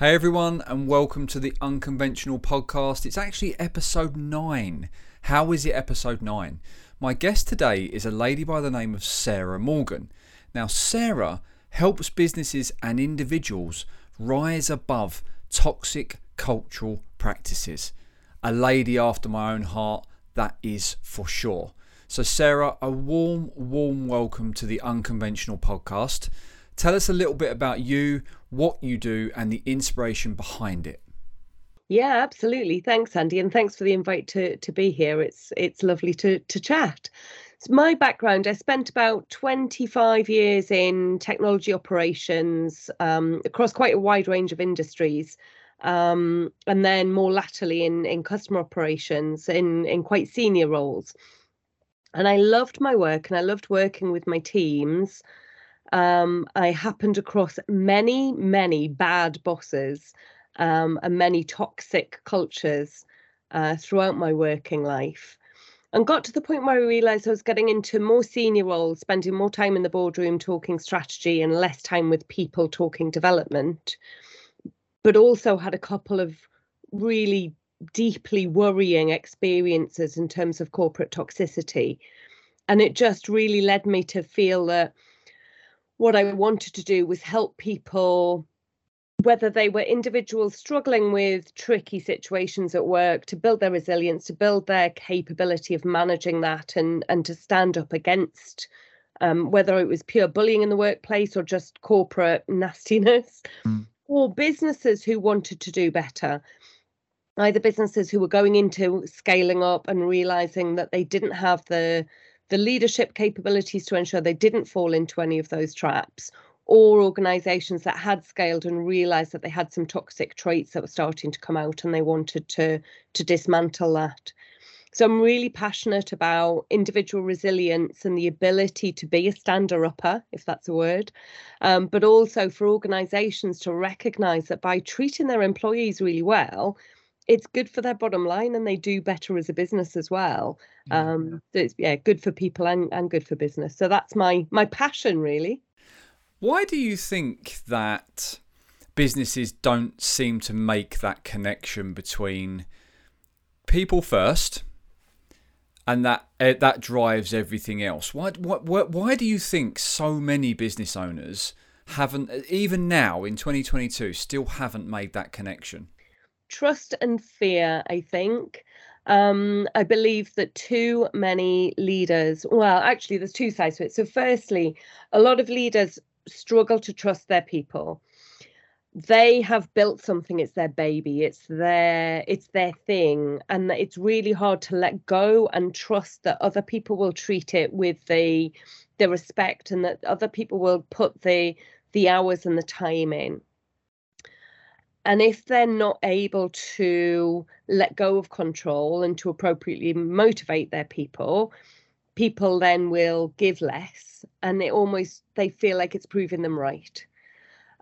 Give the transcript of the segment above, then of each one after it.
Hey everyone, and welcome to the Unconventional Podcast. It's actually episode 9. How is it episode 9? My guest today is a lady by the name of Sarah Morgan. Now, Sarah helps businesses and individuals rise above toxic cultural practices. A lady after my own heart, that is for sure. So, Sarah, a warm, warm welcome to the Unconventional Podcast. Tell us a little bit about you, what you do, and the inspiration behind it. Yeah, absolutely. Thanks, Andy, and thanks for the invite to to be here. It's it's lovely to to chat. So my background, I spent about 25 years in technology operations um, across quite a wide range of industries. Um, and then more latterly in, in customer operations in, in quite senior roles. And I loved my work and I loved working with my teams um, I happened across many, many bad bosses um, and many toxic cultures uh, throughout my working life. And got to the point where I realized I was getting into more senior roles, spending more time in the boardroom talking strategy and less time with people talking development. But also had a couple of really deeply worrying experiences in terms of corporate toxicity. And it just really led me to feel that what I wanted to do was help people, whether they were individuals struggling with tricky situations at work, to build their resilience, to build their capability of managing that and, and to stand up against um, whether it was pure bullying in the workplace or just corporate nastiness, mm. or businesses who wanted to do better. Either businesses who were going into scaling up and realizing that they didn't have the the leadership capabilities to ensure they didn't fall into any of those traps, or organizations that had scaled and realized that they had some toxic traits that were starting to come out and they wanted to, to dismantle that. So I'm really passionate about individual resilience and the ability to be a stander upper, if that's a word, um, but also for organizations to recognize that by treating their employees really well, it's good for their bottom line and they do better as a business as well um so it's yeah good for people and, and good for business. So that's my my passion really. Why do you think that businesses don't seem to make that connection between people first and that uh, that drives everything else? Why, why why do you think so many business owners haven't even now in 2022 still haven't made that connection trust and fear, I think. Um, I believe that too many leaders, well, actually, there's two sides to it. So, firstly, a lot of leaders struggle to trust their people. They have built something, it's their baby, it's their it's their thing, and it's really hard to let go and trust that other people will treat it with the the respect and that other people will put the the hours and the time in and if they're not able to let go of control and to appropriately motivate their people people then will give less and they almost they feel like it's proving them right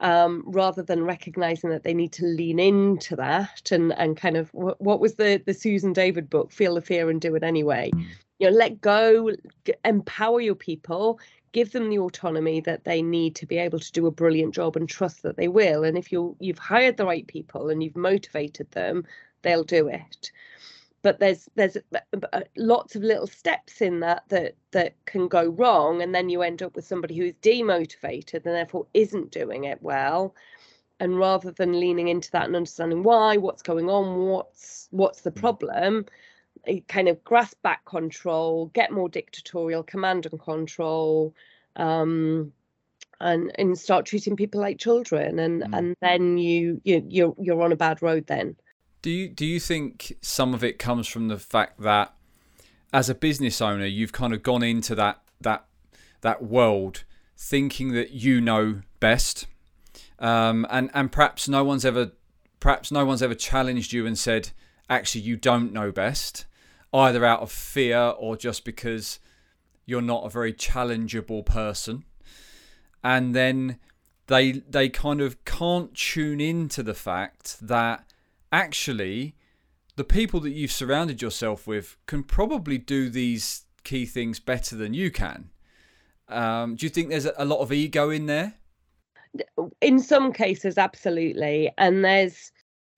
um, rather than recognizing that they need to lean into that and and kind of what, what was the the susan david book feel the fear and do it anyway mm. You know let go empower your people give them the autonomy that they need to be able to do a brilliant job and trust that they will. And if you you've hired the right people and you've motivated them they'll do it. But there's there's lots of little steps in that that that can go wrong. And then you end up with somebody who's demotivated and therefore isn't doing it well. And rather than leaning into that and understanding why what's going on what's what's the mm. problem kind of grasp back control, get more dictatorial, command and control, um, and and start treating people like children, and mm. and then you you you're you're on a bad road then. Do you do you think some of it comes from the fact that as a business owner you've kind of gone into that that that world thinking that you know best, um, and and perhaps no one's ever perhaps no one's ever challenged you and said actually you don't know best either out of fear or just because you're not a very challengeable person. And then they they kind of can't tune into the fact that actually the people that you've surrounded yourself with can probably do these key things better than you can. Um, do you think there's a lot of ego in there? in some cases absolutely and there's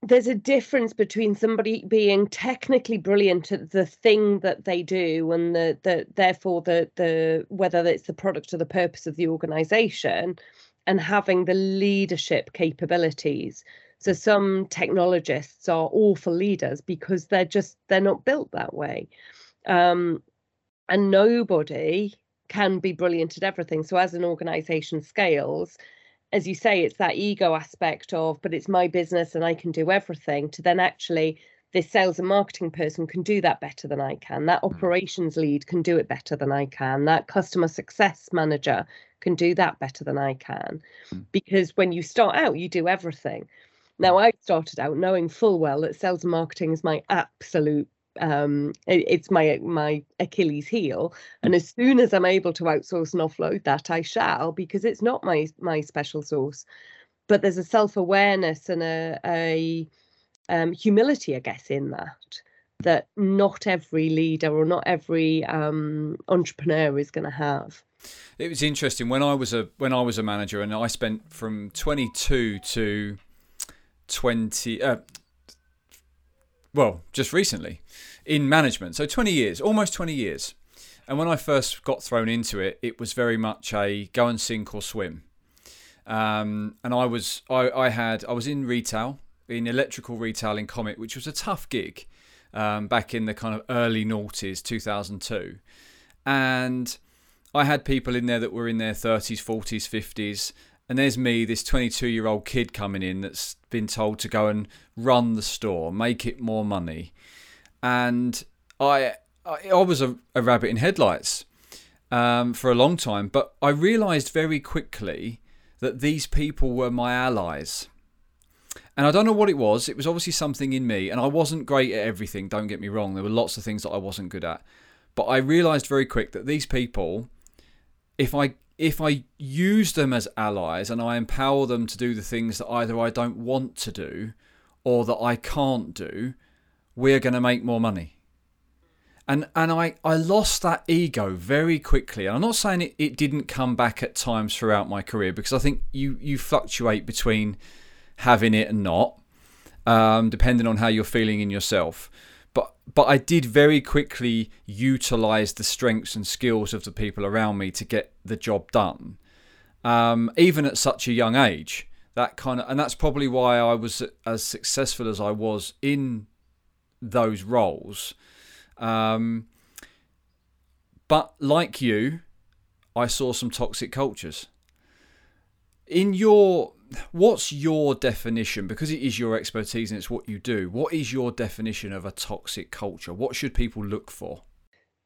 there's a difference between somebody being technically brilliant at the thing that they do and the, the therefore the the whether it's the product or the purpose of the organization and having the leadership capabilities. So some technologists are awful leaders because they're just they're not built that way. Um, and nobody can be brilliant at everything. So as an organization scales as you say, it's that ego aspect of, but it's my business and I can do everything, to then actually, this sales and marketing person can do that better than I can. That mm. operations lead can do it better than I can. That customer success manager can do that better than I can. Mm. Because when you start out, you do everything. Now, mm. I started out knowing full well that sales and marketing is my absolute um it, it's my my achilles heel and as soon as i'm able to outsource and offload that i shall because it's not my my special source. But there's a self-awareness and a, a um, humility i guess in that that not every leader or not every um, entrepreneur is going to have. It was interesting when i was a when i was a manager and i spent from 22 to 20 uh, well, just recently in management. So 20 years, almost 20 years. And when I first got thrown into it, it was very much a go and sink or swim. Um, and I was, I, I had, I was in retail, in electrical retail in Comet, which was a tough gig um, back in the kind of early noughties, 2002. And I had people in there that were in their 30s, 40s, 50s, and there's me, this 22 year old kid coming in that's been told to go and run the store, make it more money. And I, I, I was a, a, rabbit in headlights um, for a long time, but I realized very quickly that these people were my allies. And I don't know what it was. It was obviously something in me, and I wasn't great at everything, don't get me wrong. There were lots of things that I wasn't good at. But I realized very quick that these people, if I if I use them as allies and I empower them to do the things that either I don't want to do or that I can't do, we're going to make more money. And and I, I lost that ego very quickly. And I'm not saying it, it didn't come back at times throughout my career because I think you, you fluctuate between having it and not, um, depending on how you're feeling in yourself but but I did very quickly utilize the strengths and skills of the people around me to get the job done, um, even at such a young age. That kind of, and that's probably why I was as successful as I was in those roles. Um, but like you, I saw some toxic cultures. In your what's your definition? Because it is your expertise and it's what you do. What is your definition of a toxic culture? What should people look for?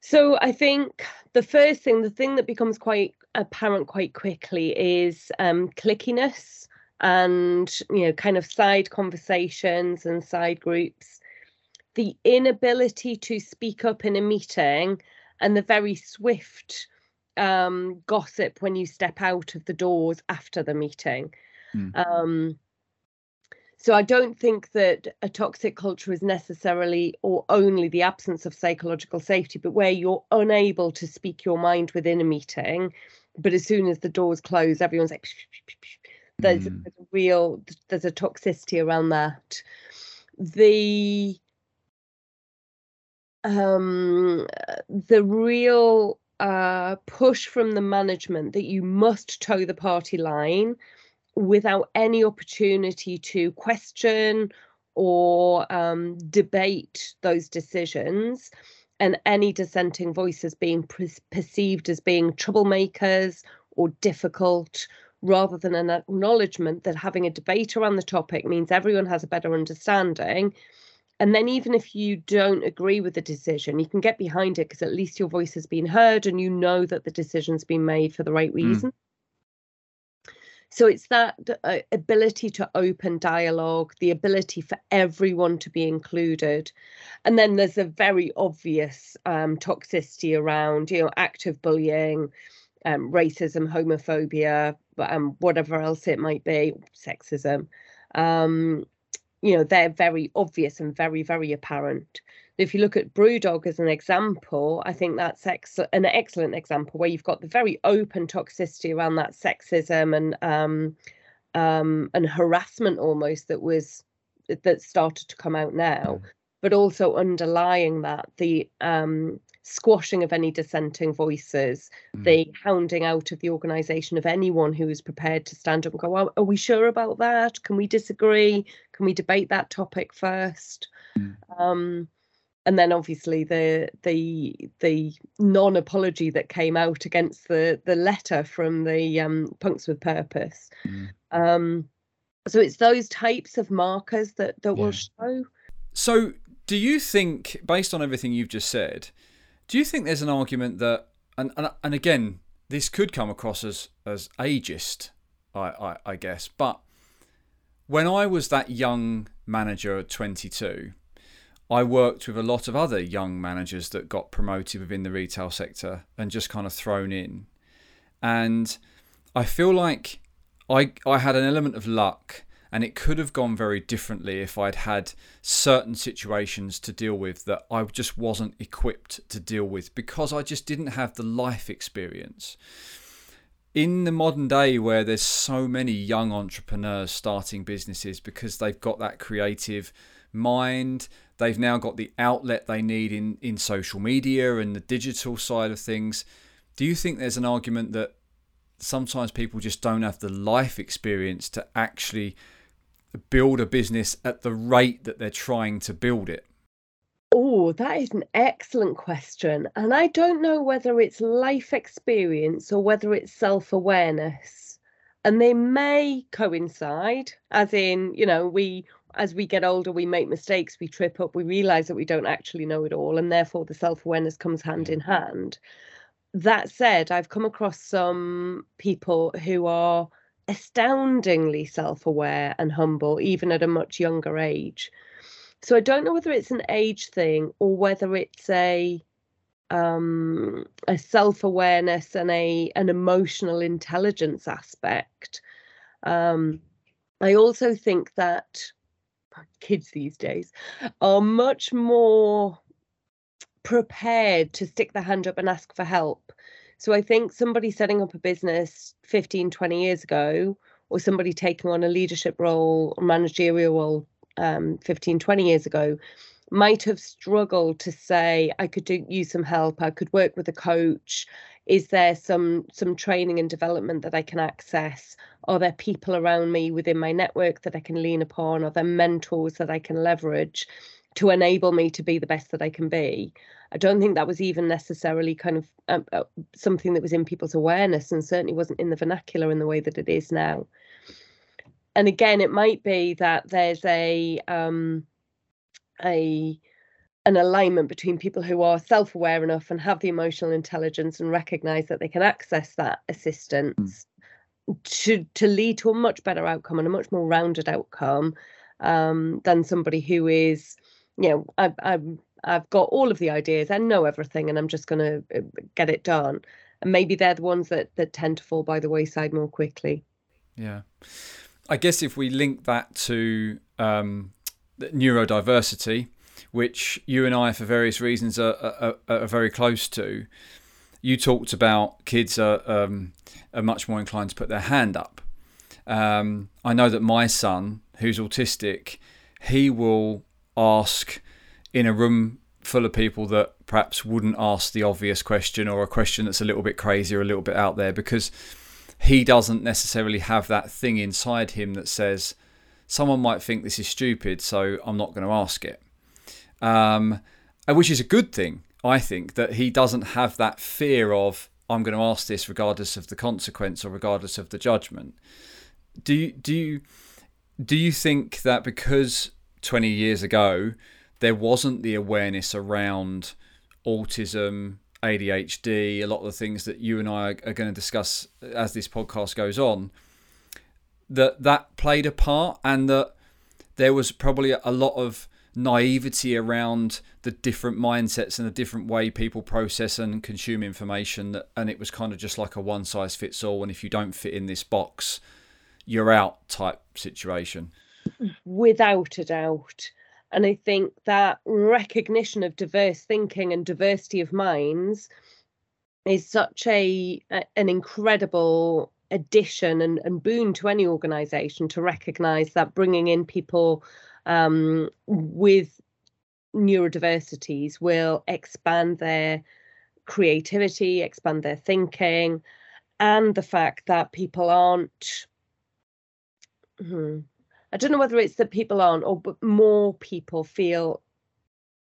So i think the first thing the thing that becomes quite apparent quite quickly is um, clickiness and you know kind of side conversations and side groups the inability to speak up in a meeting and the very swift um, gossip when you step out of the doors after the meeting Mm. Um, so I don't think that a toxic culture is necessarily or only the absence of psychological safety, but where you're unable to speak your mind within a meeting, but as soon as the doors close, everyone's like, there's, mm. there's a real, there's a toxicity around that. The um, the real uh, push from the management that you must toe the party line without any opportunity to question or um, debate those decisions and any dissenting voices being pre- perceived as being troublemakers or difficult rather than an acknowledgement that having a debate around the topic means everyone has a better understanding and then even if you don't agree with the decision you can get behind it because at least your voice has been heard and you know that the decision's been made for the right hmm. reason mm. So it's that uh, ability to open dialogue, the ability for everyone to be included. And then there's a very obvious um, toxicity around, you know, active bullying, um, racism, homophobia, um, whatever else it might be, sexism. Um, you know they're very obvious and very very apparent if you look at brewdog as an example i think that's ex- an excellent example where you've got the very open toxicity around that sexism and um, um, and harassment almost that was that started to come out now mm. but also underlying that the um, squashing of any dissenting voices, mm. the hounding out of the organisation of anyone who is prepared to stand up and go, are we sure about that? Can we disagree? Can we debate that topic first? Mm. Um, and then obviously the the the non-apology that came out against the the letter from the um, punks with purpose. Mm. Um, so it's those types of markers that that yeah. will show. So do you think, based on everything you've just said, do you think there's an argument that, and and, and again, this could come across as as ageist, I, I, I guess, but when I was that young manager at 22, I worked with a lot of other young managers that got promoted within the retail sector and just kind of thrown in. And I feel like I I had an element of luck and it could have gone very differently if I'd had certain situations to deal with that I just wasn't equipped to deal with because I just didn't have the life experience. In the modern day, where there's so many young entrepreneurs starting businesses because they've got that creative mind, they've now got the outlet they need in, in social media and the digital side of things. Do you think there's an argument that sometimes people just don't have the life experience to actually build a business at the rate that they're trying to build it? Oh, that is an excellent question. And I don't know whether it's life experience or whether it's self awareness. And they may coincide, as in, you know, we, as we get older, we make mistakes, we trip up, we realize that we don't actually know it all. And therefore, the self awareness comes hand in hand. That said, I've come across some people who are astoundingly self aware and humble, even at a much younger age. So I don't know whether it's an age thing or whether it's a um, a self awareness and a an emotional intelligence aspect. Um, I also think that kids these days are much more prepared to stick their hand up and ask for help so I think somebody setting up a business 15, 20 years ago, or somebody taking on a leadership role or managerial role um, 15, 20 years ago, might have struggled to say, I could do, use some help, I could work with a coach. Is there some some training and development that I can access? Are there people around me within my network that I can lean upon? Are there mentors that I can leverage to enable me to be the best that I can be? I don't think that was even necessarily kind of um, uh, something that was in people's awareness and certainly wasn't in the vernacular in the way that it is now. And again, it might be that there's a um, a an alignment between people who are self-aware enough and have the emotional intelligence and recognize that they can access that assistance mm. to to lead to a much better outcome and a much more rounded outcome um, than somebody who is you know I, I'm I've got all of the ideas and know everything, and I'm just going to uh, get it done. And maybe they're the ones that that tend to fall by the wayside more quickly. Yeah, I guess if we link that to um, neurodiversity, which you and I, for various reasons, are, are, are very close to. You talked about kids are um, are much more inclined to put their hand up. Um, I know that my son, who's autistic, he will ask in a room full of people that perhaps wouldn't ask the obvious question or a question that's a little bit crazy or a little bit out there because he doesn't necessarily have that thing inside him that says someone might think this is stupid so i'm not going to ask it. Um, which is a good thing i think that he doesn't have that fear of i'm going to ask this regardless of the consequence or regardless of the judgment. Do you, do you do you think that because 20 years ago there wasn't the awareness around autism, ADHD, a lot of the things that you and I are, going to discuss as this podcast goes on, that that played a part and that there was probably a lot of naivety around the different mindsets and the different way people process and consume information and it was kind of just like a one size fits all and if you don't fit in this box you're out type situation without a doubt. And I think that recognition of diverse thinking and diversity of minds is such a, a an incredible addition and, and boon to any organization to recognize that bringing in people um, with neurodiversities will expand their creativity, expand their thinking, and the fact that people aren't. Hmm, I don't know whether it's that people aren't, or but more people feel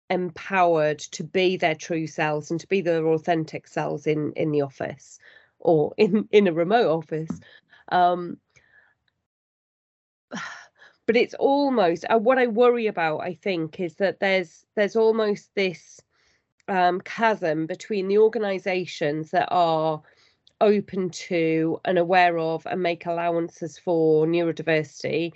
empowered to be their true selves and to be their authentic selves in in the office or in in a remote office. Um, but it's almost uh, what I worry about. I think is that there's there's almost this um, chasm between the organisations that are open to and aware of and make allowances for neurodiversity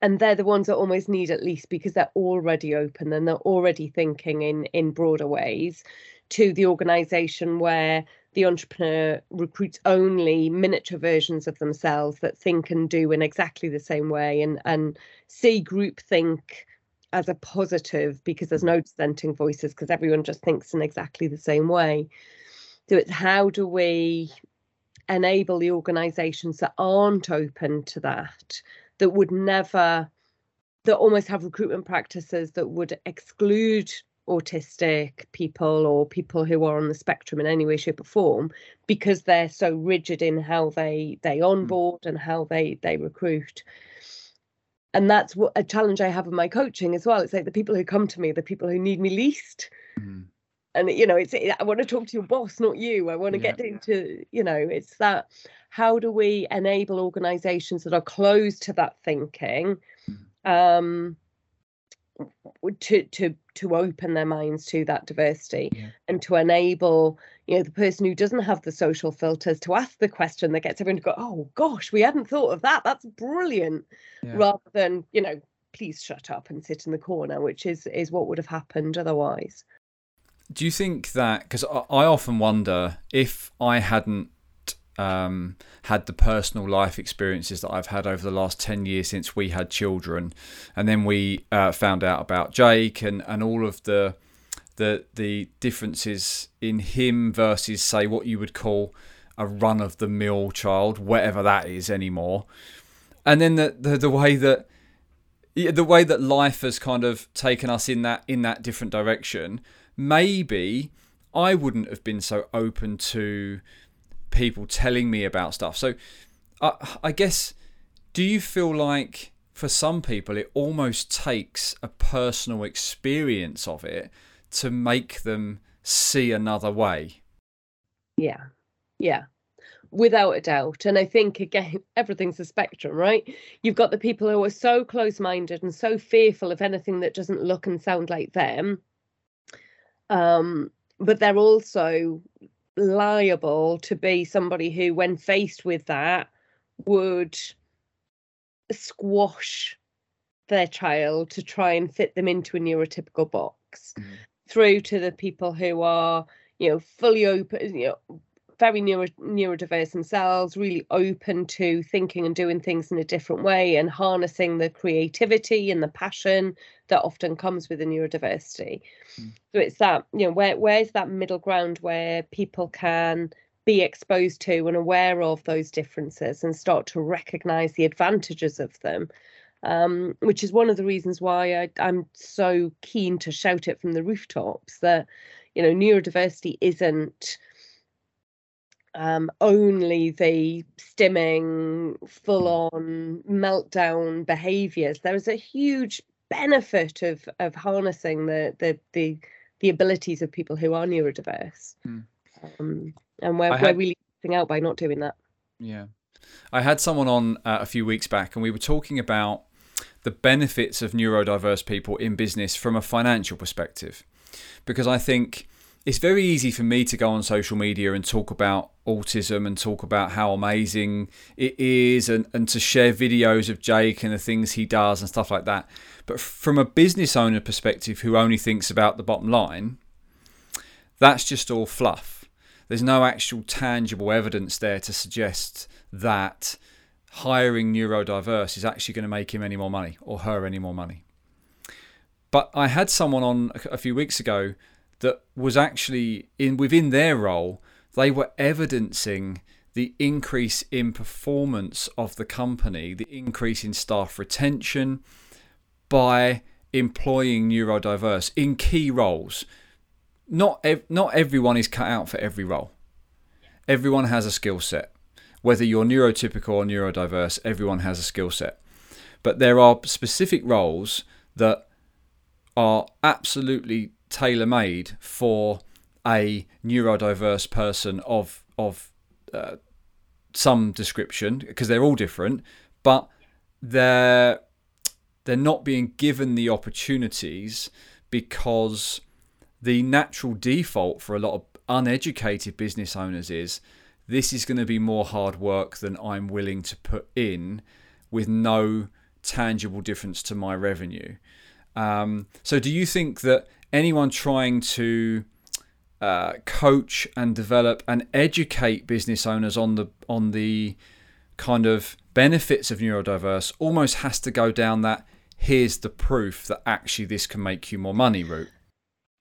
and they're the ones that almost need at least because they're already open and they're already thinking in in broader ways to the organization where the entrepreneur recruits only miniature versions of themselves that think and do in exactly the same way and and see group think as a positive because there's no mm-hmm. dissenting voices because everyone just thinks in exactly the same way. So it's how do we enable the organizations that aren't open to that that would never that almost have recruitment practices that would exclude autistic people or people who are on the spectrum in any way shape or form because they're so rigid in how they they hmm. onboard and how they they recruit and that's what a challenge i have in my coaching as well it's like the people who come to me the people who need me least mm. And you know it's i want to talk to your boss not you i want to yeah. get into you know it's that how do we enable organizations that are closed to that thinking mm. um, to to to open their minds to that diversity yeah. and to enable you know the person who doesn't have the social filters to ask the question that gets everyone to go oh gosh we hadn't thought of that that's brilliant yeah. rather than you know please shut up and sit in the corner which is is what would have happened otherwise do you think that because I often wonder if i hadn't um, had the personal life experiences that I've had over the last 10 years since we had children. And then we uh, found out about Jake and, and all of the, the, the differences in him versus, say, what you would call a run of the mill child, whatever that is anymore. And then the, the, the way that the way that life has kind of taken us in that in that different direction, maybe I wouldn't have been so open to people telling me about stuff. So I, I guess, do you feel like for some people it almost takes a personal experience of it to make them see another way? Yeah, yeah without a doubt. And I think, again, everything's a spectrum, right? You've got the people who are so close minded and so fearful of anything that doesn't look and sound like them. Um, but they're also liable to be somebody who, when faced with that, would squash their child to try and fit them into a neurotypical box, mm. through to the people who are, you know, fully open, you know, very neuro, neurodiverse themselves, really open to thinking and doing things in a different way and harnessing the creativity and the passion that often comes with the neurodiversity. Mm. So it's that, you know, where where's that middle ground where people can be exposed to and aware of those differences and start to recognize the advantages of them. Um, which is one of the reasons why I, I'm so keen to shout it from the rooftops that, you know, neurodiversity isn't um, only the stimming, full on meltdown behaviors. There is a huge benefit of of harnessing the the the, the abilities of people who are neurodiverse. Mm. Um, and we're, had, we're really missing out by not doing that. Yeah. I had someone on uh, a few weeks back and we were talking about the benefits of neurodiverse people in business from a financial perspective. Because I think it's very easy for me to go on social media and talk about autism and talk about how amazing it is and, and to share videos of Jake and the things he does and stuff like that. But from a business owner perspective who only thinks about the bottom line, that's just all fluff. There's no actual tangible evidence there to suggest that hiring neurodiverse is actually going to make him any more money or her any more money. But I had someone on a few weeks ago that was actually in within their role, they were evidencing the increase in performance of the company, the increase in staff retention by employing neurodiverse in key roles. Not ev- not everyone is cut out for every role. Everyone has a skill set. Whether you're neurotypical or neurodiverse, everyone has a skill set. But there are specific roles that are absolutely tailor made for a neurodiverse person of of uh, some description because they're all different, but they're they're not being given the opportunities because the natural default for a lot of uneducated business owners is this is going to be more hard work than I'm willing to put in with no tangible difference to my revenue. Um, so, do you think that anyone trying to uh, coach and develop and educate business owners on the on the kind of benefits of neurodiverse almost has to go down that here's the proof that actually this can make you more money route?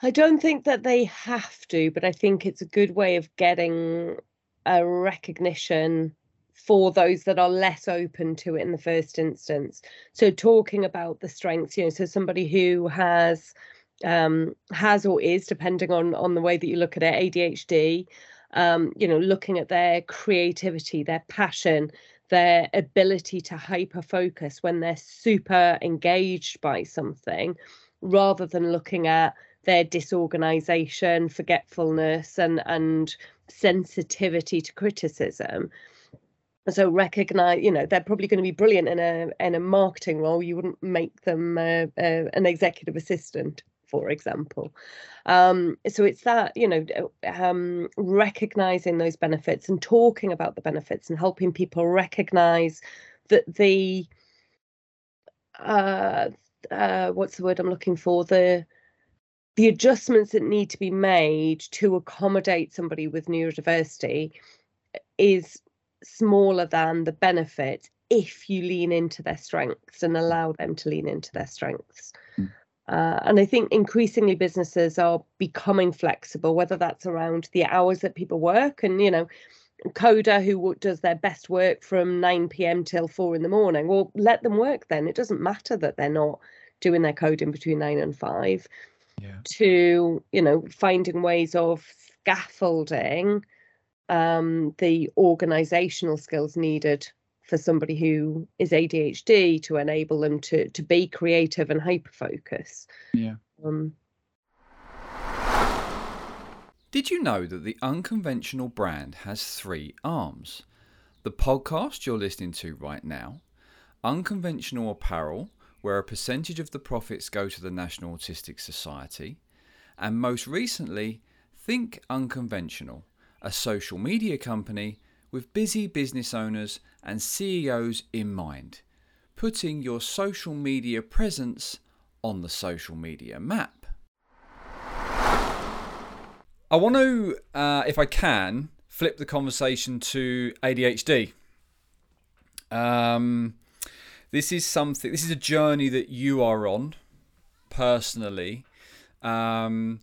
I don't think that they have to, but I think it's a good way of getting a recognition for those that are less open to it in the first instance. So talking about the strengths, you know, so somebody who has um, has or is, depending on on the way that you look at it, ADHD, um, you know, looking at their creativity, their passion, their ability to hyper focus when they're super engaged by something rather than looking at their disorganization forgetfulness and and sensitivity to criticism. So recognize you know they're probably going to be brilliant in a in a marketing role. You wouldn't make them uh, uh, an executive assistant for example. Um, so it's that, you know, um, recognizing those benefits and talking about the benefits and helping people recognize that the, uh, uh, what's the word I'm looking for? The, the adjustments that need to be made to accommodate somebody with neurodiversity is smaller than the benefit if you lean into their strengths and allow them to lean into their strengths. Uh, and I think increasingly businesses are becoming flexible, whether that's around the hours that people work and, you know, coder who does their best work from 9 p.m. till 4 in the morning. Well, let them work then. It doesn't matter that they're not doing their coding between 9 and 5. Yeah. To, you know, finding ways of scaffolding um, the organizational skills needed for somebody who is ADHD to enable them to to be creative and hyper focus. Yeah. Um, Did you know that the unconventional brand has three arms? The podcast you're listening to right now, unconventional apparel, where a percentage of the profits go to the National Autistic Society, and most recently, Think Unconventional, a social media company with busy business owners and CEOs in mind, putting your social media presence on the social media map. I want to, uh, if I can, flip the conversation to ADHD. Um, this is something, this is a journey that you are on personally. Um,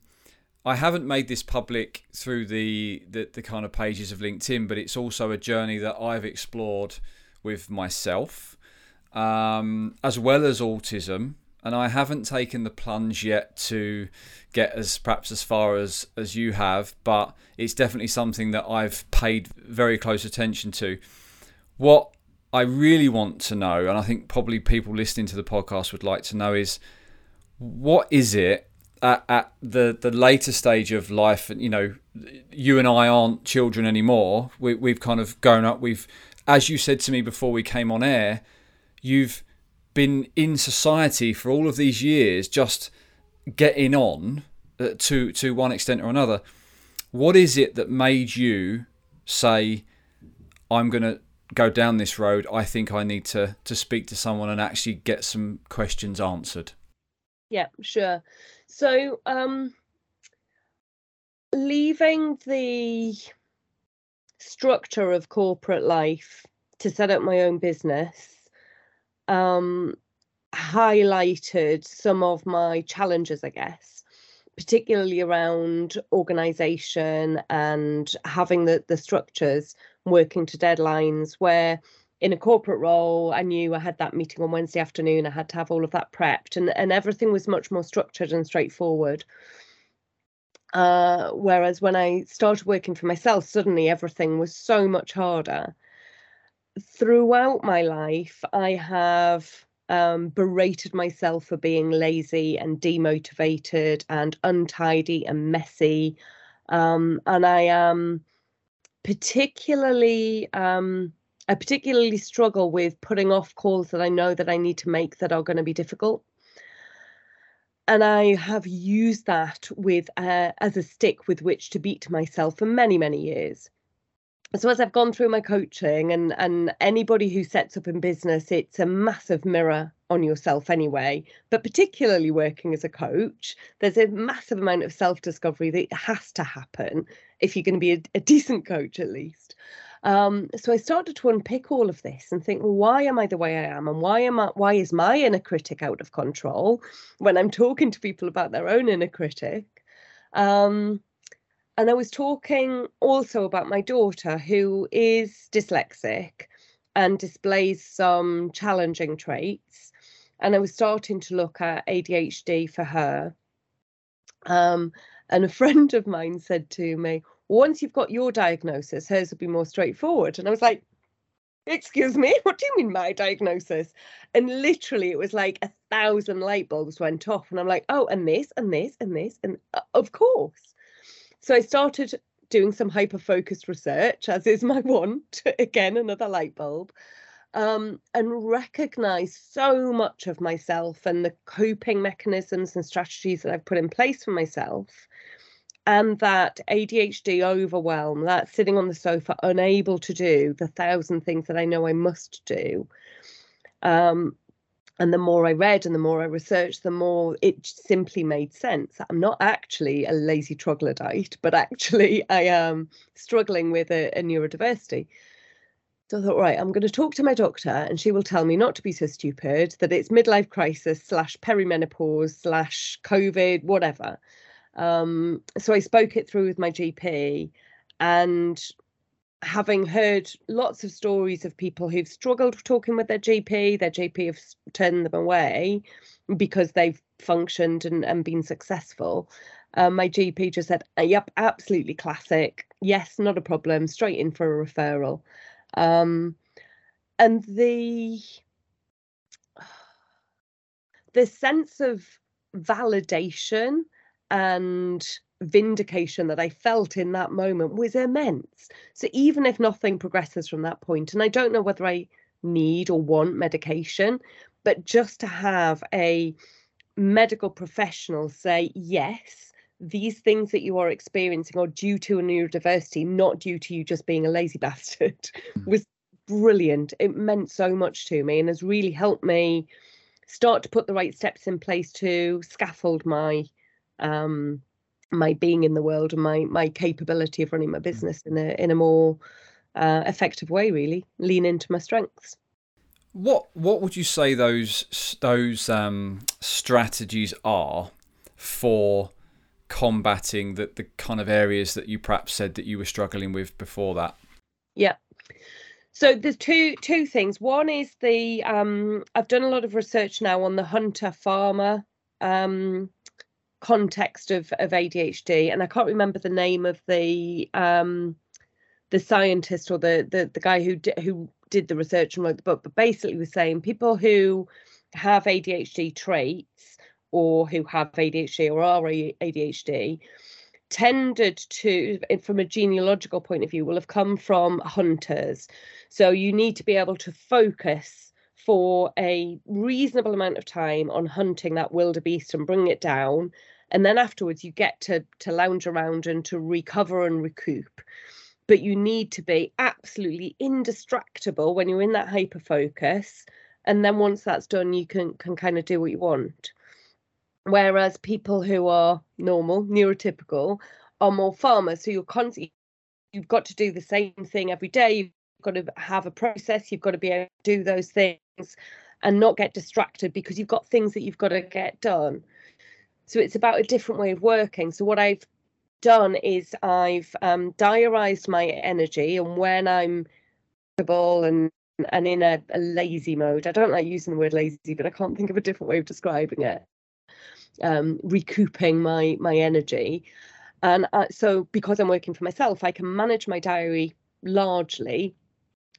I haven't made this public through the, the, the kind of pages of LinkedIn, but it's also a journey that I've explored with myself, um, as well as autism. And I haven't taken the plunge yet to get as perhaps as far as as you have, but it's definitely something that I've paid very close attention to. What I really want to know, and I think probably people listening to the podcast would like to know, is what is it at, at the the later stage of life, you know, you and I aren't children anymore. We, we've kind of grown up. We've, as you said to me before we came on air, you've been in society for all of these years, just getting on uh, to to one extent or another. What is it that made you say, "I'm going to go down this road. I think I need to to speak to someone and actually get some questions answered." Yeah, sure. So, um, leaving the structure of corporate life to set up my own business um, highlighted some of my challenges, I guess, particularly around organization and having the, the structures working to deadlines where in a corporate role, I knew I had that meeting on Wednesday afternoon. I had to have all of that prepped, and, and everything was much more structured and straightforward. Uh, whereas when I started working for myself, suddenly everything was so much harder. Throughout my life, I have um, berated myself for being lazy and demotivated and untidy and messy. Um, and I am particularly, um, I particularly struggle with putting off calls that I know that I need to make that are going to be difficult and I have used that with uh, as a stick with which to beat myself for many many years. So as I've gone through my coaching and and anybody who sets up in business, it's a massive mirror on yourself anyway. But particularly working as a coach, there's a massive amount of self discovery that has to happen if you're going to be a, a decent coach at least. Um, so I started to unpick all of this and think, well, why am I the way I am, and why am I? Why is my inner critic out of control when I'm talking to people about their own inner critic? Um, and I was talking also about my daughter, who is dyslexic and displays some challenging traits. And I was starting to look at ADHD for her. Um, and a friend of mine said to me, once you've got your diagnosis, hers will be more straightforward. And I was like, excuse me, what do you mean my diagnosis? And literally, it was like a thousand light bulbs went off. And I'm like, oh, and this, and this, and this, and uh, of course. So I started doing some hyper focused research, as is my want. Again, another light bulb. Um, and recognize so much of myself and the coping mechanisms and strategies that I've put in place for myself and that ADHD overwhelm, that sitting on the sofa, unable to do the thousand things that I know I must do. Um, and the more I read and the more I researched, the more it simply made sense. I'm not actually a lazy troglodyte, but actually I am struggling with a, a neurodiversity. So I thought, right, I'm going to talk to my doctor and she will tell me not to be so stupid, that it's midlife crisis slash perimenopause slash COVID, whatever. Um, so I spoke it through with my GP and having heard lots of stories of people who've struggled talking with their GP, their GP have turned them away because they've functioned and, and been successful. Um, my GP just said, Yep, absolutely classic. Yes, not a problem. Straight in for a referral. Um, and the the sense of validation and vindication that I felt in that moment was immense. So even if nothing progresses from that point, and I don't know whether I need or want medication, but just to have a medical professional say, yes, these things that you are experiencing are due to a neurodiversity, not due to you just being a lazy bastard, mm. was brilliant. It meant so much to me and has really helped me start to put the right steps in place to scaffold my um, my being in the world and my my capability of running my mm. business in a in a more uh, effective way. Really lean into my strengths. What what would you say those those um, strategies are for combating the the kind of areas that you perhaps said that you were struggling with before that? Yeah. So there's two two things. One is the um, I've done a lot of research now on the hunter farmer um, context of of ADHD, and I can't remember the name of the um, the scientist or the the the guy who di- who did the research and wrote the book, but basically was saying people who have ADHD traits or who have ADHD or are ADHD tended to, from a genealogical point of view, will have come from hunters. So you need to be able to focus for a reasonable amount of time on hunting that wildebeest and bring it down and then afterwards you get to to lounge around and to recover and recoup. But you need to be absolutely indistractable when you're in that hyper focus and then once that's done you can can kind of do what you want. Whereas people who are normal neurotypical are more farmers so you're constantly you've got to do the same thing every day. You've got to have a process, you've got to be able to do those things and not get distracted because you've got things that you've got to get done. So it's about a different way of working. So what I've done is I've um, diarized my energy and when I'm and and in a, a, lazy mode. I don't like using the word lazy, but I can't think of a different way of describing it. Um, recouping my my energy, and uh, so because I'm working for myself, I can manage my diary largely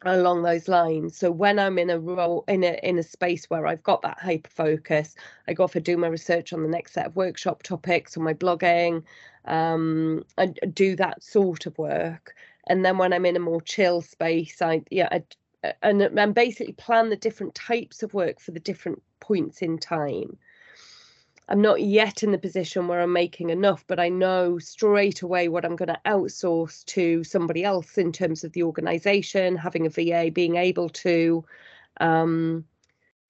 along those lines. So when I'm in a role in a in a space where I've got that hyper focus, I go off and do my research on the next set of workshop topics or my blogging, um, and do that sort of work. And then when I'm in a more chill space, I yeah, I, and and basically plan the different types of work for the different points in time. I'm not yet in the position where I'm making enough, but I know straight away what I'm going to outsource to somebody else in terms of the organization, having a VA, being able to um,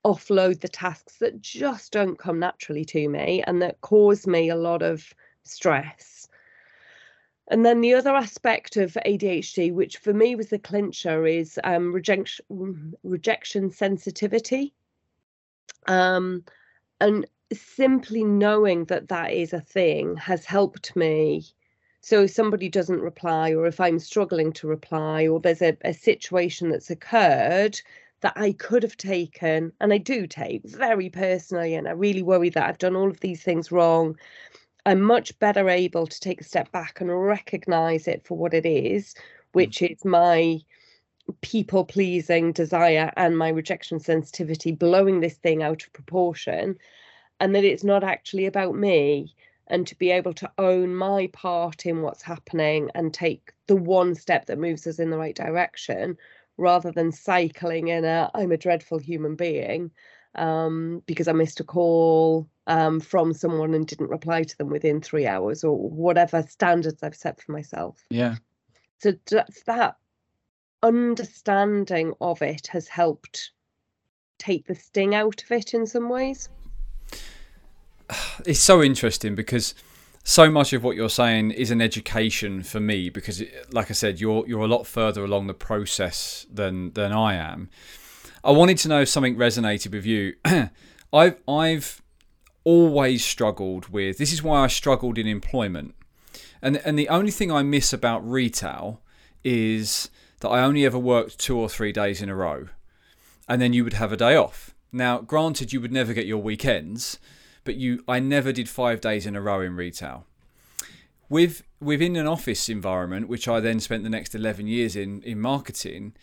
offload the tasks that just don't come naturally to me and that cause me a lot of stress. And then the other aspect of ADHD, which for me was the clincher, is um, rejection, rejection sensitivity. Um, and simply knowing that that is a thing has helped me. So if somebody doesn't reply, or if I'm struggling to reply, or there's a, a situation that's occurred that I could have taken, and I do take very personally, and I really worry that I've done all of these things wrong. I'm much better able to take a step back and recognize it for what it is, mm. which is my people pleasing desire and my rejection sensitivity blowing this thing out of proportion and that it's not actually about me and to be able to own my part in what's happening and take the one step that moves us in the right direction rather than cycling in a i'm a dreadful human being um, because i missed a call um, from someone and didn't reply to them within three hours or whatever standards i've set for myself. Yeah. So that's that understanding of it has helped take the sting out of it in some ways it's so interesting because so much of what you're saying is an education for me because like I said you're you're a lot further along the process than than I am. I wanted to know if something resonated with you. I've I've always struggled with this is why I struggled in employment. And and the only thing I miss about retail is that I only ever worked 2 or 3 days in a row. And then you would have a day off. Now, granted you would never get your weekends, but you I never did five days in a row in retail. With within an office environment, which I then spent the next eleven years in in marketing,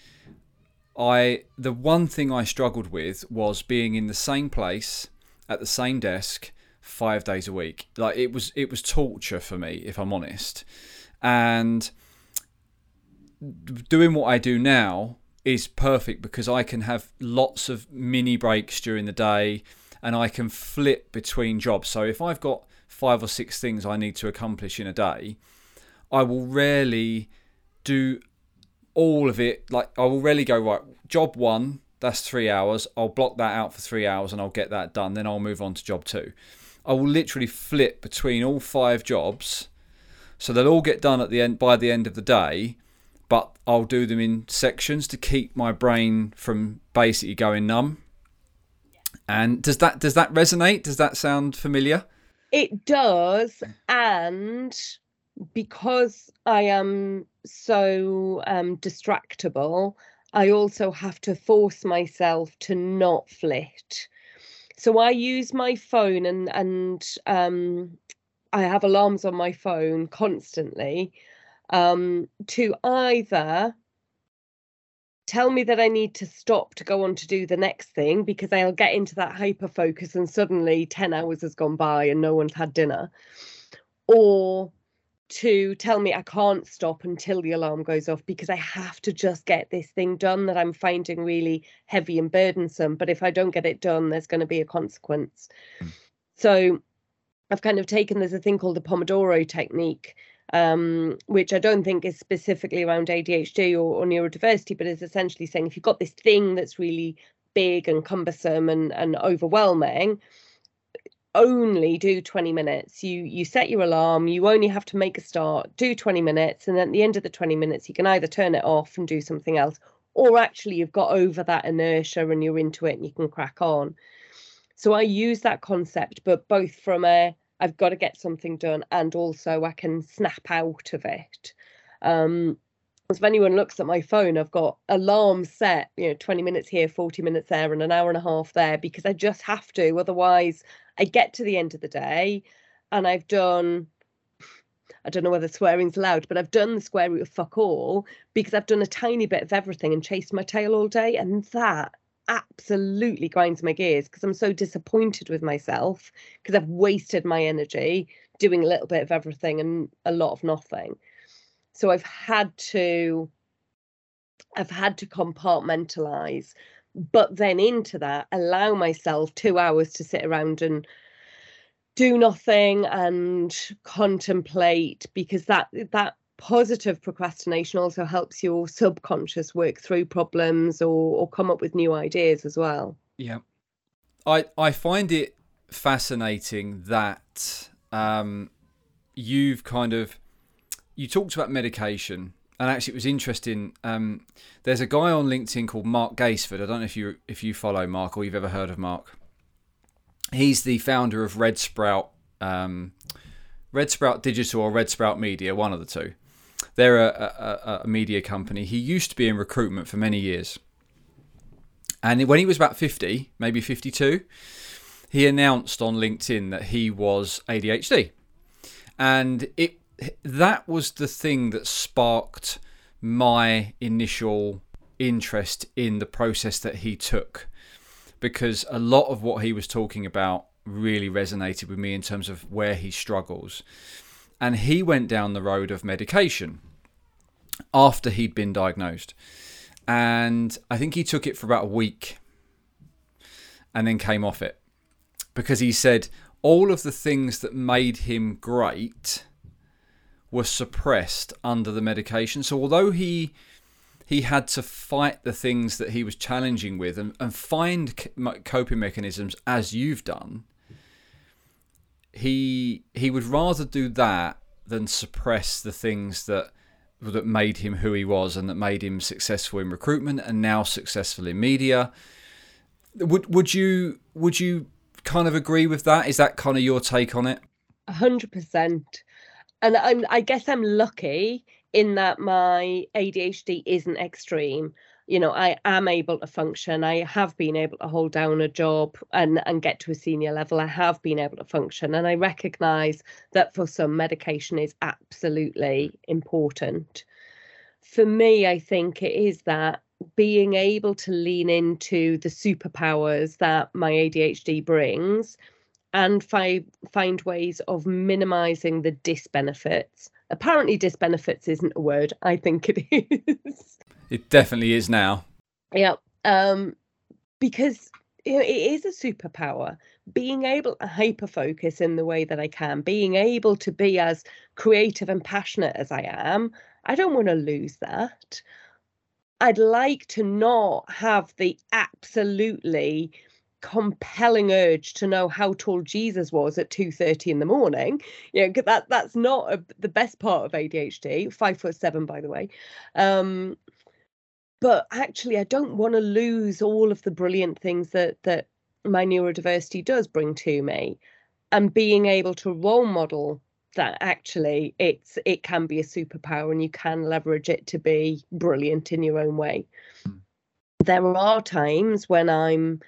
I the one thing I struggled with was being in the same place at the same desk five days a week. Like it was it was torture for me, if I'm honest. And doing what I do now is perfect because I can have lots of mini breaks during the day and I can flip between jobs. So if I've got five or six things I need to accomplish in a day, I will rarely do all of it. Like I will rarely go right. Job one, that's three hours. I'll block that out for three hours and I'll get that done. Then I'll move on to job two. I will literally flip between all five jobs, so they'll all get done at the end by the end of the day. But I'll do them in sections to keep my brain from basically going numb. And does that does that resonate? Does that sound familiar? It does, and because I am so um, distractible, I also have to force myself to not flit. So I use my phone and and um, I have alarms on my phone constantly um, to either tell me that I need to stop to go on to do the next thing because I'll get into that hyper focus and suddenly 10 hours has gone by and no one's had dinner. Or to tell me I can't stop until the alarm goes off because I have to just get this thing done that I'm finding really heavy and burdensome. But if I don't get it done, there's going to be a consequence. Mm. So I've kind of taken there's a thing called the Pomodoro technique, um, which I don't think is specifically around ADHD or, or neurodiversity, but is essentially saying if you've got this thing that's really big and cumbersome and, and overwhelming, only do 20 minutes. You you set your alarm, you only have to make a start, do 20 minutes, and at the end of the 20 minutes, you can either turn it off and do something else, or actually you've got over that inertia and you're into it and you can crack on. So I use that concept, but both from a I've got to get something done and also I can snap out of it. Um, if anyone looks at my phone, I've got alarms set, you know, 20 minutes here, 40 minutes there, and an hour and a half there because I just have to. Otherwise, I get to the end of the day and I've done I don't know whether swearing's allowed, but I've done the square root of fuck all because I've done a tiny bit of everything and chased my tail all day. And that absolutely grinds my gears because I'm so disappointed with myself because I've wasted my energy doing a little bit of everything and a lot of nothing. So I've had to I've had to compartmentalize, but then into that, allow myself two hours to sit around and do nothing and contemplate because that that positive procrastination also helps your subconscious work through problems or, or come up with new ideas as well. Yeah. I I find it fascinating that um, you've kind of you talked about medication and actually it was interesting um, there's a guy on linkedin called mark gaisford i don't know if you if you follow mark or you've ever heard of mark he's the founder of red sprout um, red sprout digital or red sprout media one of the two they're a, a, a media company. He used to be in recruitment for many years. And when he was about 50 maybe 52 he announced on linkedin that he was adhd and it that was the thing that sparked my initial interest in the process that he took. Because a lot of what he was talking about really resonated with me in terms of where he struggles. And he went down the road of medication after he'd been diagnosed. And I think he took it for about a week and then came off it because he said all of the things that made him great were suppressed under the medication. So although he he had to fight the things that he was challenging with and, and find coping mechanisms as you've done, he he would rather do that than suppress the things that that made him who he was and that made him successful in recruitment and now successful in media. Would would you would you kind of agree with that? Is that kind of your take on it? A hundred percent and I'm I guess I'm lucky in that my ADHD isn't extreme. You know, I am able to function. I have been able to hold down a job and and get to a senior level. I have been able to function, and I recognise that for some medication is absolutely important. For me, I think it is that being able to lean into the superpowers that my ADHD brings and fi- find ways of minimizing the disbenefits. Apparently, disbenefits isn't a word. I think it is. It definitely is now. Yeah. Um, because you know, it is a superpower. Being able to hyper focus in the way that I can, being able to be as creative and passionate as I am, I don't want to lose that. I'd like to not have the absolutely compelling urge to know how tall Jesus was at 2:30 in the morning. You know, that that's not a, the best part of ADHD. Five foot seven, by the way. Um, but actually, I don't want to lose all of the brilliant things that that my neurodiversity does bring to me, and being able to role model that actually it's it can be a superpower and you can leverage it to be brilliant in your own way. Mm. There are times when I'm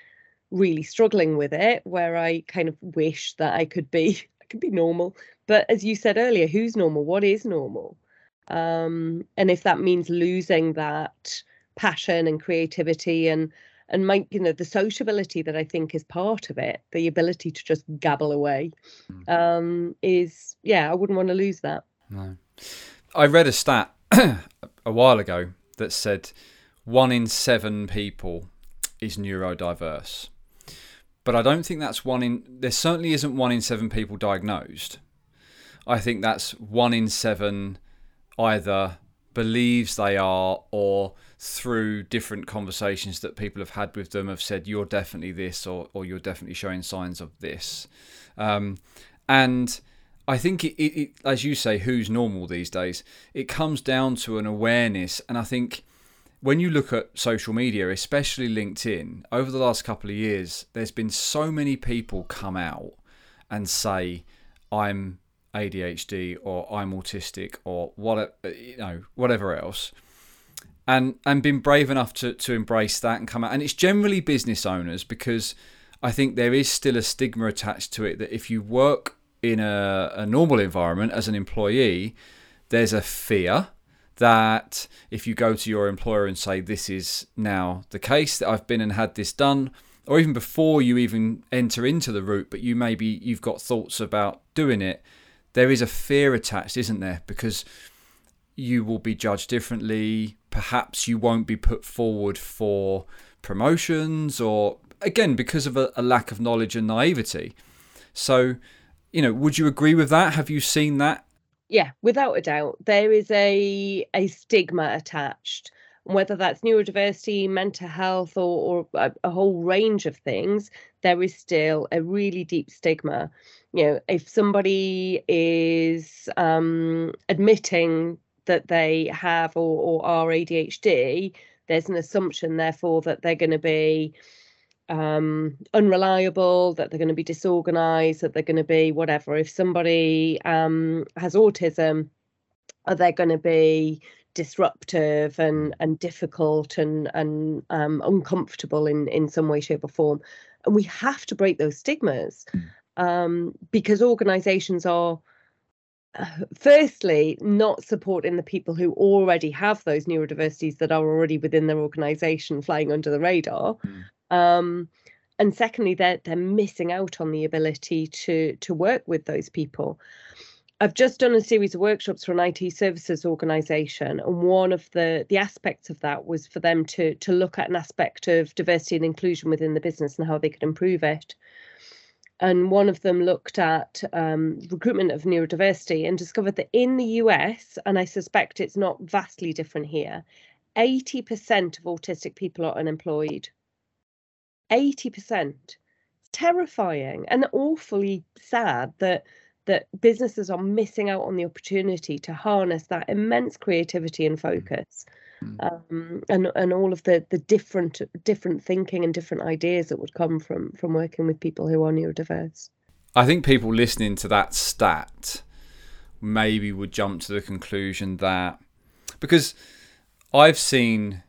really struggling with it where I kind of wish that I could be I could be normal. But as you said earlier, who's normal? What is normal? Um, and if that means losing that passion and creativity and and my you know the sociability that I think is part of it, the ability to just gabble away, mm. um, is yeah, I wouldn't want to lose that. No, I read a stat a while ago that said one in seven people is neurodiverse but I don't think that's one in. There certainly isn't one in seven people diagnosed. I think that's one in seven either believes they are or through different conversations that people have had with them have said you're definitely this or, or you're definitely showing signs of this. Um, and i think it, it, it, as you say who's normal these days it comes down to an awareness. And i think when you look at social media, especially LinkedIn, over the last couple of years, there's been so many people come out and say, I'm ADHD or I'm autistic or what uh, you know whatever else and and been brave enough to to embrace that and come out. And it's generally business owners because I think there is still a stigma attached to it that if you work in a, a normal environment as an employee there's a fear that if you go to your employer and say this is now the case that I've been and had this done or even before you even enter into the route but you maybe you've got thoughts about doing it there is a fear attached, isn't there? Because you will be judged differently. Perhaps you won't be put forward for promotions, or again, because of a, a lack of knowledge and naivety. So, you know, would you agree with that? Have you seen that? Yeah, without a doubt, there is a a stigma attached whether that's neurodiversity, mental health, or, or a, a, whole range of things, there is still a really deep stigma. You know, if somebody is um, admitting that they have or, or are ADHD, there's an assumption, therefore, that they're going to be um, unreliable, that they're going to be disorganized, that they're going to be whatever. If somebody um, has autism, are they going to be disruptive and mm. and difficult and and um, uncomfortable in in some way, shape, or form. And we have to break those stigmas mm. Um, because organisations are. Uh, firstly, not supporting the people who already have those neurodiversities that are already within their organisation, flying under the radar, mm. um, and secondly, they're they're missing out on the ability to to work with those people. I've just done a series of workshops for an IT services organization, and one of the the aspects of that was for them to to look at an aspect of diversity and inclusion within the business and how they could improve it. And one of them looked at um, recruitment of neurodiversity and discovered that in the US, and I suspect it's not vastly different here, 80% of autistic people are unemployed. 80%. Terrifying and awfully sad that that businesses are missing out on the opportunity to harness that immense creativity and focus mm. Um, and and all of the the different different thinking and different ideas that would come from from working with people who are neurodiverse i think people listening to that stat maybe would jump to the conclusion that because i've seen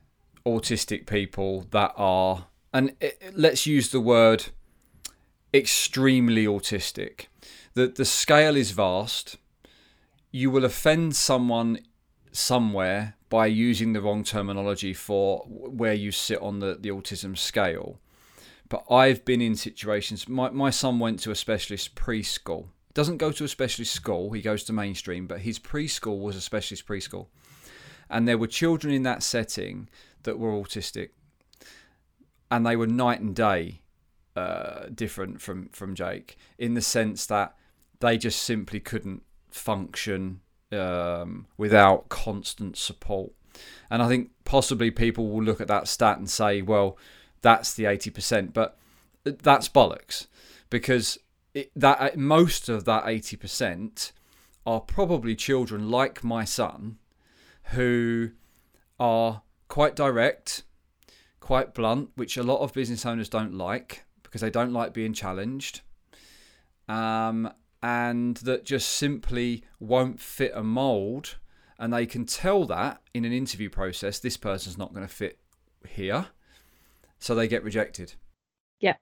autistic people that are and it, let's use the word extremely autistic the the scale is vast. You will offend someone somewhere by using the wrong terminology for where you sit on the, the autism scale. But I've been in situations. My my son went to a specialist preschool. Doesn't go to a specialist school. He goes to mainstream, but his preschool was a specialist preschool, and there were children in that setting that were autistic, and they were night and day uh, different from from Jake in the sense that they just simply couldn't function um, without constant support. And I think possibly people will look at that stat and say, well, that's the 80%, but that's bollocks because it, that most of that 80% are probably children like my son who are quite direct, quite blunt, which a lot of business owners don't like because they don't like being challenged. Um, and that just simply won't fit a mold. And they can tell that in an interview process, this person's not going to fit here. So they get rejected. Yeah.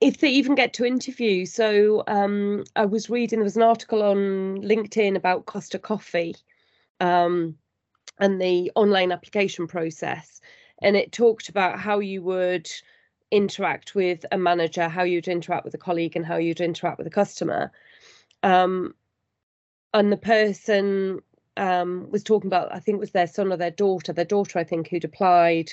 If they even get to interview. So um, I was reading, there was an article on LinkedIn about Costa Coffee um, and the online application process. And it talked about how you would interact with a manager, how you'd interact with a colleague, and how you'd interact with a customer. Um, and the person um, was talking about, I think it was their son or their daughter, their daughter, I think, who'd applied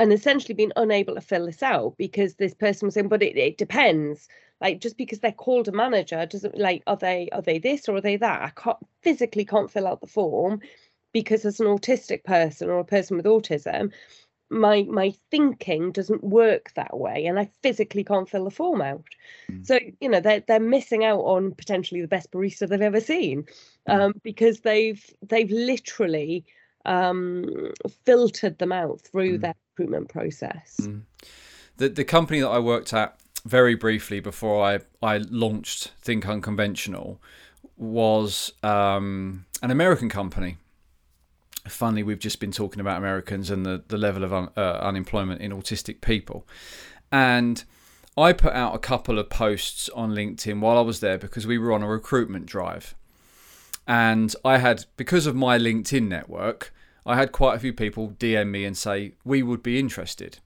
and essentially been unable to fill this out because this person was saying, but it, it depends. Like just because they're called a manager doesn't like are they are they this or are they that? I can't physically can't fill out the form because as an autistic person or a person with autism, my my thinking doesn't work that way and i physically can't fill the form out mm. so you know they're, they're missing out on potentially the best barista they've ever seen mm. um, because they've they've literally um, filtered them out through mm. their recruitment process. Mm. The the company that I worked at very briefly before I I launched Think Unconventional was um, an American company. Finally, we've just been talking about Americans and the, the level of un, uh, unemployment in autistic people. And I put out a couple of posts on LinkedIn while I was there because we were on a recruitment drive. And I had, because of my LinkedIn network, I had quite a few people DM me and say, we would be interested.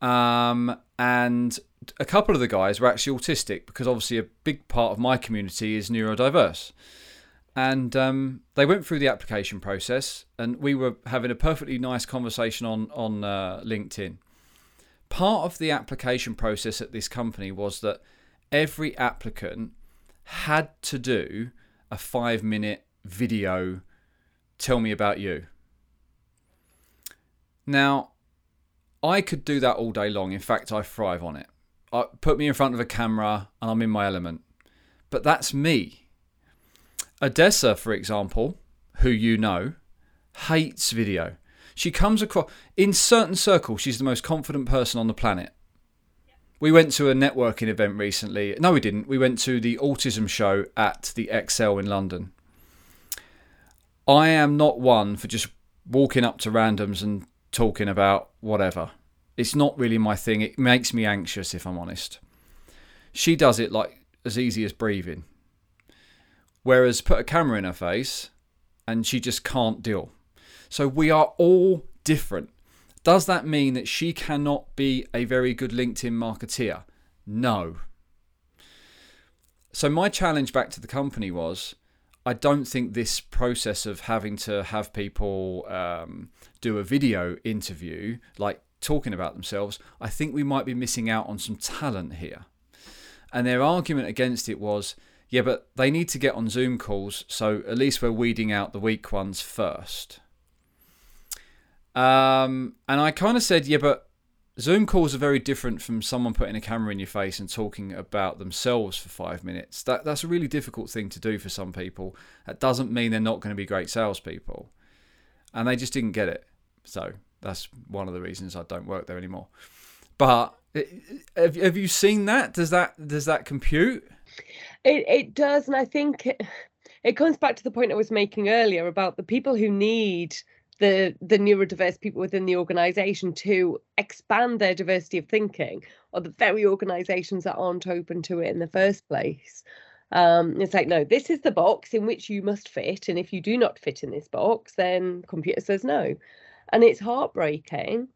Um, and a couple of the guys were actually autistic because obviously a big part of my community is neurodiverse. And um, they went through the application process, and we were having a perfectly nice conversation on on uh, LinkedIn. Part of the application process at this company was that every applicant had to do a five minute video. Tell me about you. Now, I could do that all day long. In fact, I thrive on it. I, put me in front of a camera and I'm in my element. But that's me. Odessa, for example, who you know, hates video. She comes across, in certain circles, she's the most confident person on the planet. We went to a networking event recently. No, we didn't. We went to the autism show at the ExCeL in London. I am not one for just walking up to randoms and talking about whatever. It's not really my thing. It makes me anxious, if I'm honest. She does it like as easy as breathing. Whereas put a camera in her face and she just can't deal. So we are all different. Does that mean that she cannot be a very good LinkedIn marketeer? No. So my challenge back to the company was I don't think this process of having to have people um, do a video interview, like talking about themselves, I think we might be missing out on some talent here. And their argument against it was, yeah, but they need to get on Zoom calls, so at least we're weeding out the weak ones first. Um, and I kind of said, yeah, but Zoom calls are very different from someone putting a camera in your face and talking about themselves for five minutes. That that's a really difficult thing to do for some people. That doesn't mean they're not going to be great salespeople, and they just didn't get it. So that's one of the reasons I don't work there anymore. But have have you seen that? Does that does that compute? It it does, and I think it, it comes back to the point I was making earlier about the people who need the the neurodiverse people within the organization to expand their diversity of thinking or the very organizations that aren't open to it in the first place. Um, it's like no this is the box in which you must fit and if you do not fit in this box then computer says no. And it's heartbreaking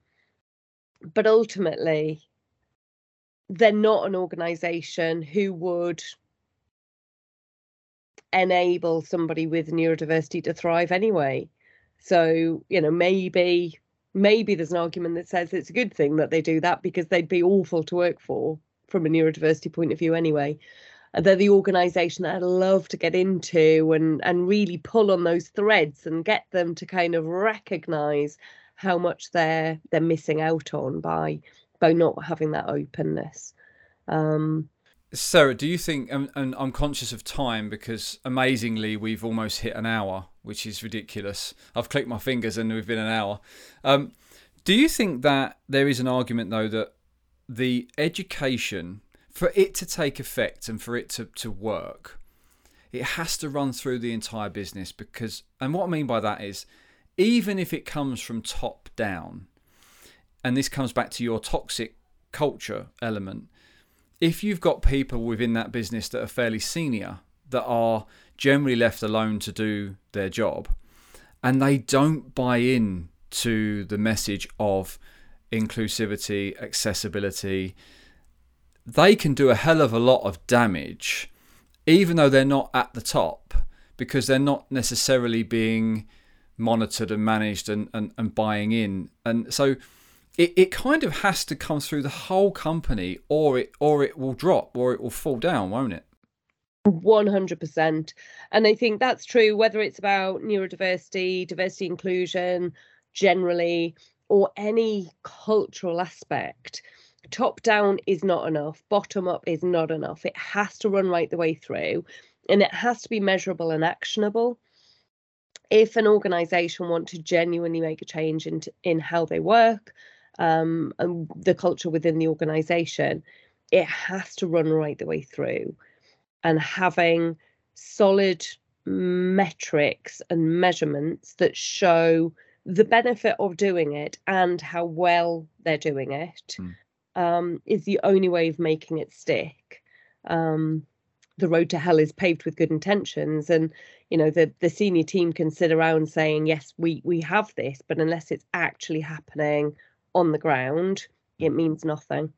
but ultimately they're not an organization who would enable somebody with neurodiversity to thrive anyway so, you know, maybe maybe there's an argument that says it's a good thing that they do that because they'd be awful to work for from a neurodiversity point of view anyway. They're the organisation that I'd love to get into and and really pull on those threads and get them to kind of recognise how much they're they're missing out on by by not having that openness. Um, Sarah, do you think, and, I'm conscious of time because amazingly we've almost hit an hour, which is ridiculous. I've clicked my fingers and we've been an hour. Um, do you think that there is an argument, though, that the education, for it to take effect and for it to, to work, it has to run through the entire business? Because, and what I mean by that is, even if it comes from top down, and this comes back to your toxic culture element if you've got people within that business that are fairly senior, that are generally left alone to do their job, and they don't buy in to the message of inclusivity, accessibility, they can do a hell of a lot of damage, even though they're not at the top, because they're not necessarily being monitored and managed and, and, and buying in. And so it, it kind of has to come through the whole company or it or it will drop or it will fall down, won't it? 100%. And I think that's true whether it's about neurodiversity, diversity inclusion generally, or any cultural aspect. Top down is not enough, bottom up is not enough. It has to run right the way through and it has to be measurable and actionable. if an organization want to genuinely make a change in, in how they work um, and the culture within the organization, it has to run right the way through. And having solid metrics and measurements that show the benefit of doing it and how well they're doing it mm. um, is the only way of making it stick. Um, the road to hell is paved with good intentions, and you know the the senior team can sit around saying, "Yes, we we have this," but unless it's actually happening on the ground, it means nothing.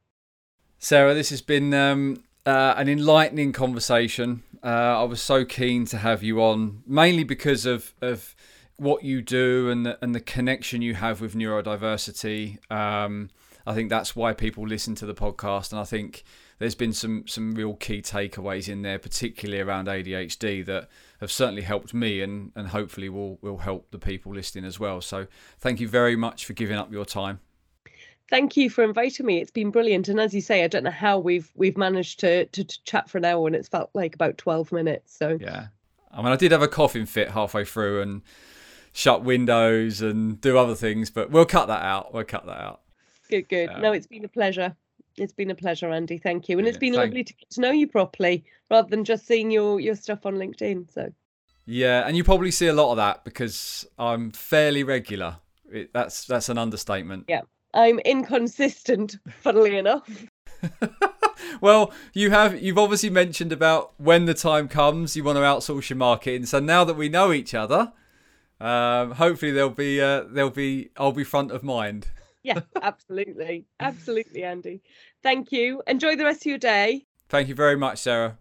Sarah, this has been um, uh, an enlightening conversation. Uh, I was so keen to have you on, mainly because of of what you do and the, and the connection you have with neurodiversity. Um, I think that's why people listen to the podcast, and I think there's been some some real key takeaways in there, particularly around ADHD, that have certainly helped me, and and hopefully will will help the people listening as well. So thank you very much for giving up your time thank you for inviting me. It's been brilliant. And as you say, I don't know how we've we've managed to to, to chat for an hour, and it's felt like about twelve minutes. So yeah, I mean, I did have a coughing fit halfway through and shut windows and do other things, but we'll cut that out. We'll cut that out. Good, good. Um, no, it's been a pleasure. It's been a pleasure, Andy. Thank you, and it's been lovely to get to know you properly, rather than just seeing your your stuff on LinkedIn. So. Yeah, and you probably see a lot of that because I'm fairly regular. It, that's that's an understatement. Yeah. I'm inconsistent, funnily enough. well, you have you've obviously mentioned about when the time comes you want to outsource your marketing. So now that we know each other, um, hopefully there'll be uh, there'll be I'll be front of mind. yeah, absolutely, absolutely, Andy. Thank you. Enjoy the rest of your day. Thank you very much, Sarah.